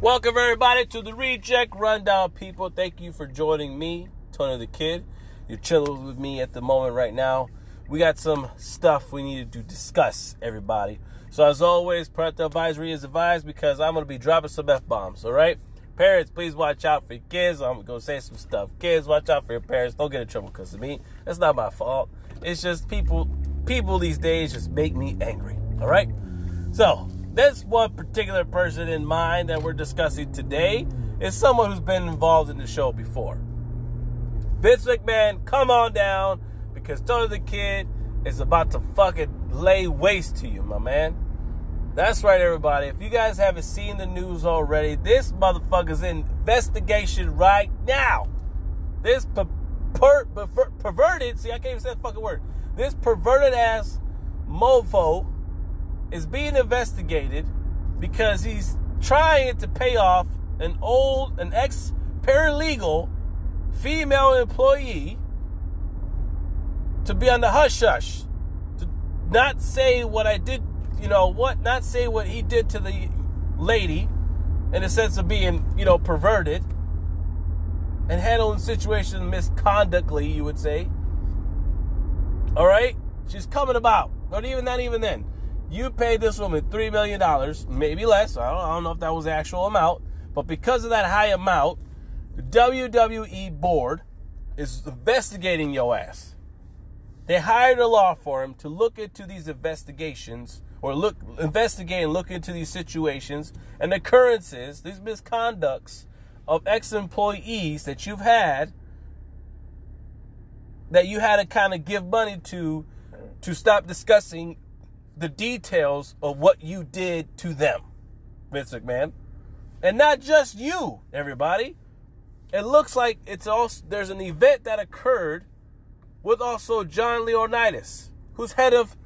Welcome everybody to the Reject Rundown, people. Thank you for joining me, Tony Da Kid. You're chilling with me at the moment right now. We got some stuff we needed to discuss, everybody. So as always, parental advisory is advised because I'm gonna be dropping some f bombs. All right, parents, please watch out for your kids. I'm gonna say some stuff. Kids, watch out for your parents. Don't get in trouble because of me. That's not my fault. It's just people. People these days just make me angry. All right. So this one particular person in mind that we're discussing today is someone who's been involved in the show before. Vince McMahon, come on down because Tony Da Kid is about to fucking lay waste to you, my man. That's right, everybody. If you guys haven't seen the news already, this motherfucker's in investigation right now. This per- per- per- perverted, see, I can't even say the fucking word. This perverted ass mofo is being investigated because he's trying to pay off an old, an ex paralegal female employee to be on the hush hush, to not say what I did, you know, what, not say what he did to the lady in a sense of being, you know, perverted and handling situations misconductly, you would say. All right? She's coming about. Not even not even then. You paid this woman $3 million, maybe less. I don't, I don't know if that was the actual amount. But because of that high amount, the WWE board is investigating your ass. They hired a law firm to look into these investigations or look investigate and look into these situations and occurrences, these misconducts of ex-employees that you've had that you had to kind of give money to to stop discussing the details of what you did to them, Vince McMahon. And not just you, everybody. It looks like it's also there's an event that occurred with also John Leonidas, who's head of,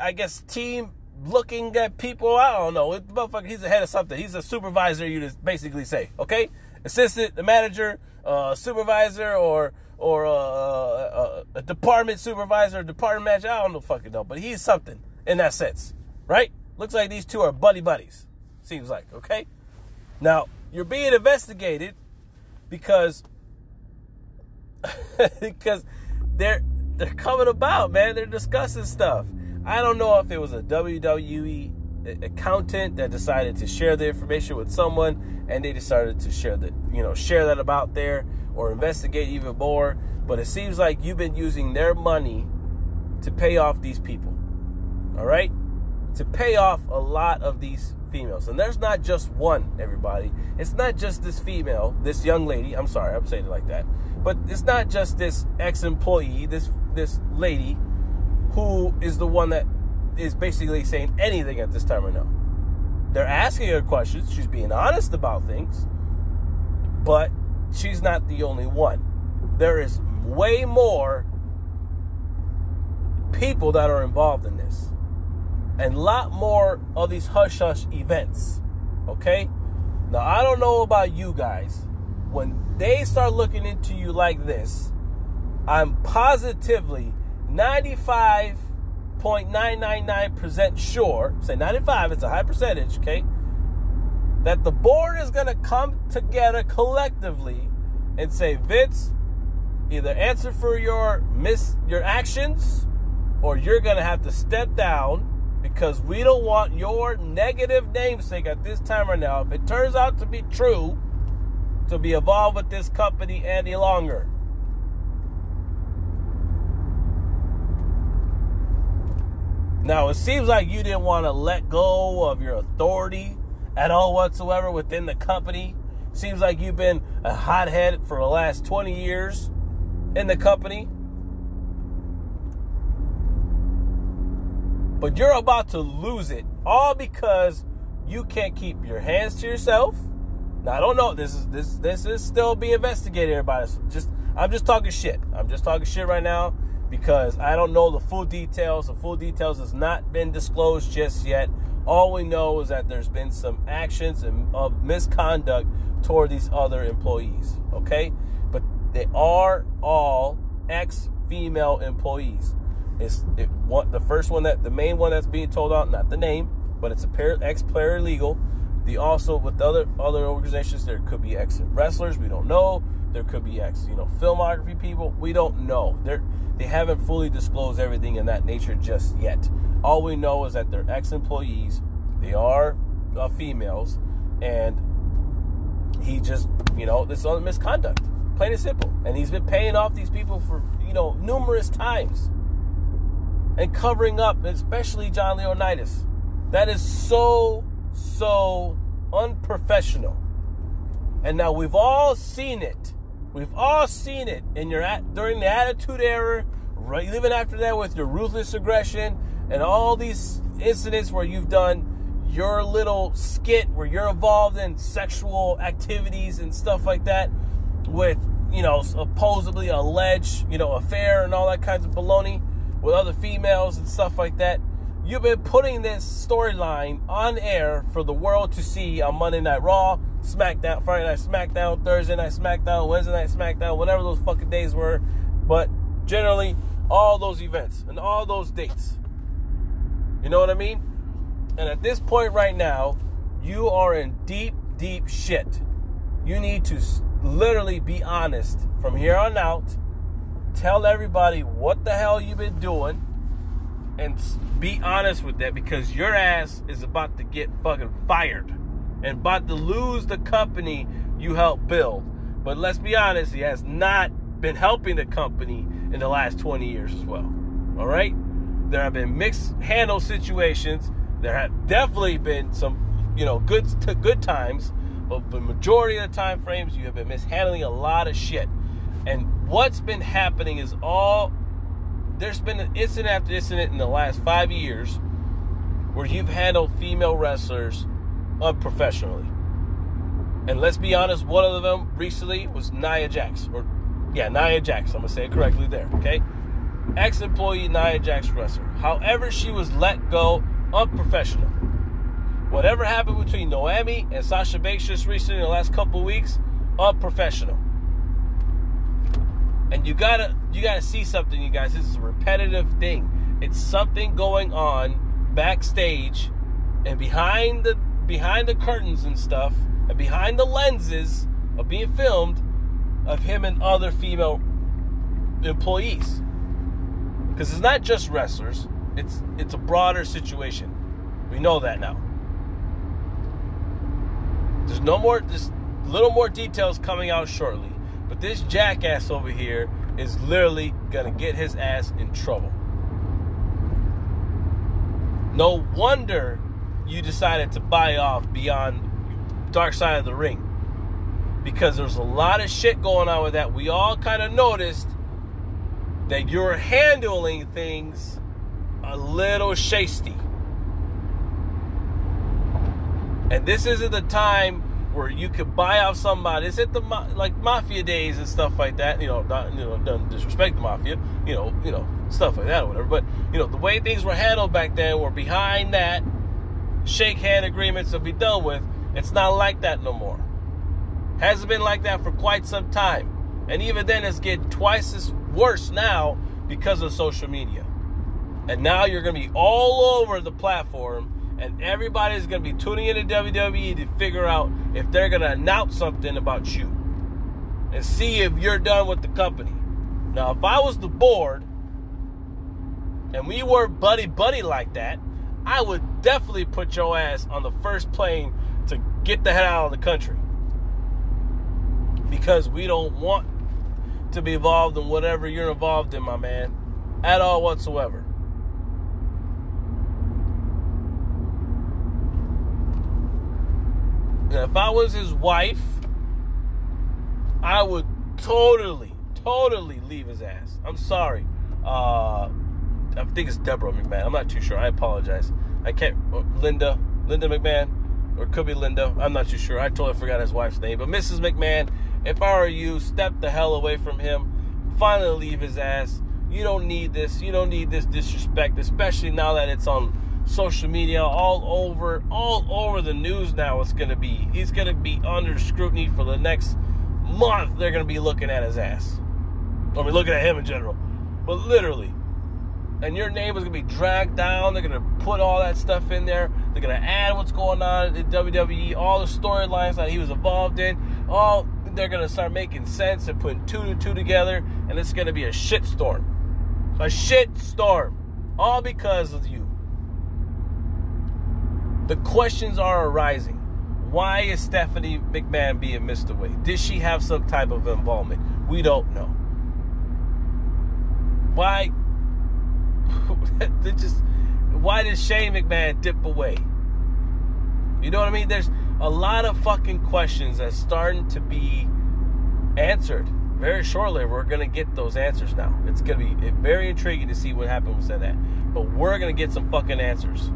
I guess, team looking at people. I don't know. Motherfucker, he's the head of something. He's a supervisor, you just basically say, okay? Assistant, the manager, uh, supervisor, or or uh, uh, a department supervisor, department manager. I don't know fucking know, but he's something in that sense, right? Looks like these two are buddy buddies. Seems like, okay? Now, you're being investigated because because they're they're coming about, man. They're discussing stuff. I don't know if it was a WWE accountant that decided to share the information with someone and they decided to share that, you know, share that about there or investigate even more, but it seems like you've been using their money to pay off these people all right? To pay off a lot of these females. And there's not just one, everybody. It's not just this female, this young lady. I'm sorry, I'm saying it like that. But it's not just this ex-employee, this this lady who is the one that is basically saying anything at this time right now. They're asking her questions. She's being honest about things. But she's not the only one. There is way more people that are involved in this and a lot more of these hush hush events. Okay? Now, I don't know about you guys. When they start looking into you like this, I'm positively 95.999% sure, say 95, it's a high percentage, okay? That the board is going to come together collectively and say, Vince, either answer for your miss your actions or you're going to have to step down because we don't want your negative namesake at this time right now, if it turns out to be true, to be involved with this company any longer. Now, it seems like you didn't want to let go of your authority at all whatsoever within the company. Seems like you've been a hothead for the last 20 years in the company. But you're about to lose it all because you can't keep your hands to yourself. Now I don't know. This is this this is still being investigated, everybody. So just I'm just talking shit. I'm just talking shit right now because I don't know the full details. The full details has not been disclosed just yet. All we know is that there's been some actions and of misconduct toward these other employees. Okay, but they are all ex-female employees. It's it, the first one that the main one that's being told out, not the name, but it's a pair ex paralegal. The also with other other organizations, there could be ex wrestlers. We don't know. There could be ex, you know, filmography people. We don't know. They're they haven't fully disclosed everything in that nature just yet. All we know is that they're ex employees. They are uh, females, and he just, you know, this is misconduct, plain and simple. And he's been paying off these people for, you know, numerous times and covering up, especially John Leonidas. That is so, so unprofessional. And now we've all seen it. We've all seen it in your during the Attitude Era, right? Even after that, with your ruthless aggression and all these incidents where you've done your little skit where you're involved in sexual activities and stuff like that with, you know, supposedly alleged, you know, affair and all that kinds of baloney with other females and stuff like that. You've been putting this storyline on air for the world to see on Monday Night Raw, SmackDown, Friday Night SmackDown, Thursday Night SmackDown, Wednesday Night SmackDown, whatever those fucking days were. But generally, all those events and all those dates. You know what I mean? And at this point right now, you are in deep, deep shit. You need to literally be honest from here on out. Tell everybody what the hell you've been doing and be honest with that because your ass is about to get fucking fired and about to lose the company you helped build. But let's be honest, he has not been helping the company in the last 20 years as well. All right? There have been mixed handle situations there have definitely been some, you know, good good times, but the majority of the time frames you have been mishandling a lot of shit. And what's been happening is all there's been an incident after incident in the last five years where you've handled female wrestlers unprofessionally. And let's be honest, one of them recently was Nia Jax. Or yeah, Nia Jax. I'm gonna say it correctly there, okay? Ex-employee Nia Jax wrestler. However, she was let go unprofessional. Whatever happened between Naomi and Sasha Banks just recently in the last couple weeks, unprofessional. And you gotta you gotta see something, you guys. This is a repetitive thing. It's something going on backstage and behind the behind the curtains and stuff, and behind the lenses of being filmed of him and other female employees. Because it's not just wrestlers. It's it's a broader situation. We know that now. There's no more just little more details coming out shortly. But this jackass over here is literally gonna get his ass in trouble. No wonder you decided to buy off beyond Dark Side of the Ring. Because there's a lot of shit going on with that. We all kind of noticed that you're handling things a little shasty. And this isn't the time where you could buy off somebody. It's at the like mafia days and stuff like that. You know, not you know, doesn't disrespect the mafia. You know, you know, stuff like that or whatever. But you know, the way things were handled back then were behind that shake hand agreements to be done with. It's not like that no more. Hasn't been like that for quite some time. And even then, it's getting twice as worse now because of social media. And now you're going to be all over the platform, and everybody's going to be tuning into WWE to figure out if they're going to announce something about you and see if you're done with the company. Now, if I was the board and we were buddy buddy like that, I would definitely put your ass on the first plane to get the hell out of the country. Because we don't want to be involved in whatever you're involved in, my man, at all whatsoever. If I was his wife, I would totally, totally leave his ass. I'm sorry. Uh, I think it's Deborah McMahon. I'm not too sure. I apologize. I can't. Uh, Linda, Linda McMahon, or could be Linda. I'm not too sure. I totally forgot his wife's name. But Mrs. McMahon, if I were you, step the hell away from him. Finally, leave his ass. You don't need this. You don't need this disrespect, especially now that it's on social media, all over, all over the news now. It's going to be, he's going to be under scrutiny for the next month. They're going to be looking at his ass. I mean, looking at him in general. But literally, and your name is gonna be dragged down. They're gonna put all that stuff in there. They're gonna add what's going on in WWE, all the storylines that he was involved in. All they're gonna start making sense and putting two to two together, and it's gonna be a shit storm. A shit storm. All because of you. The questions are arising. Why is Stephanie McMahon being missed away? Did she have some type of involvement? We don't know. Why? just why did Shane McMahon dip away? You know what I mean? There's a lot of fucking questions that's starting to be answered. Very shortly, we're gonna get those answers now. It's gonna be very intriguing to see what happens with that. But we're gonna get some fucking answers.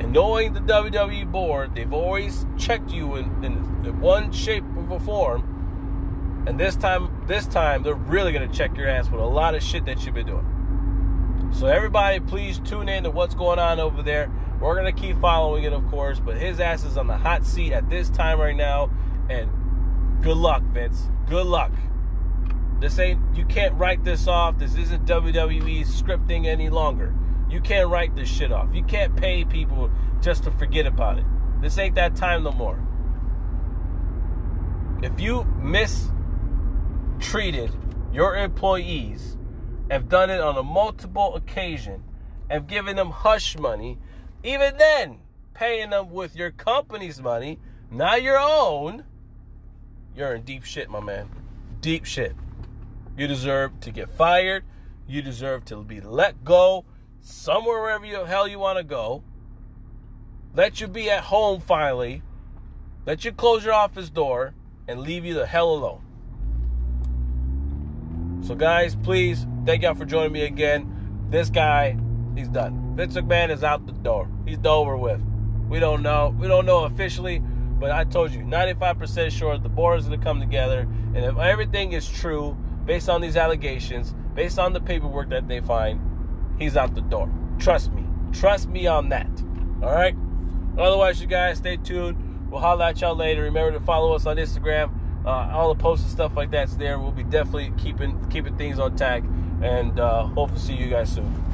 And knowing the WWE board, they've always checked you in, in one shape or form and this time, this time, they're really gonna check your ass with a lot of shit that you've been doing. So everybody, please tune in to what's going on over there. We're gonna keep following it, of course, but his ass is on the hot seat at this time right now. And good luck, Vince. Good luck. This ain't you can't write this off. This isn't WWE scripting any longer. You can't write this shit off. You can't pay people just to forget about it. This ain't that time no more. If you mistreated your employees, have done it on a multiple occasion, have given them hush money, even then paying them with your company's money, not your own, you're in deep shit, my man. Deep shit. You deserve to get fired. You deserve to be let go somewhere wherever hell you want to go. Let you be at home finally. Let you close your office door and leave you the hell alone. So, guys, please, thank y'all for joining me again. This guy, he's done. Vince McMahon is out the door. He's over with. We don't know. We don't know officially, but I told you, 95% sure the board is going to come together. And if everything is true, based on these allegations, based on the paperwork that they find, he's out the door. Trust me. Trust me on that. All right? Otherwise, you guys, stay tuned. We'll holla at y'all later. Remember to follow us on Instagram uh, all the posts and stuff like that's there. We'll be definitely keeping keeping things on tag, and uh, hopefully see you guys soon.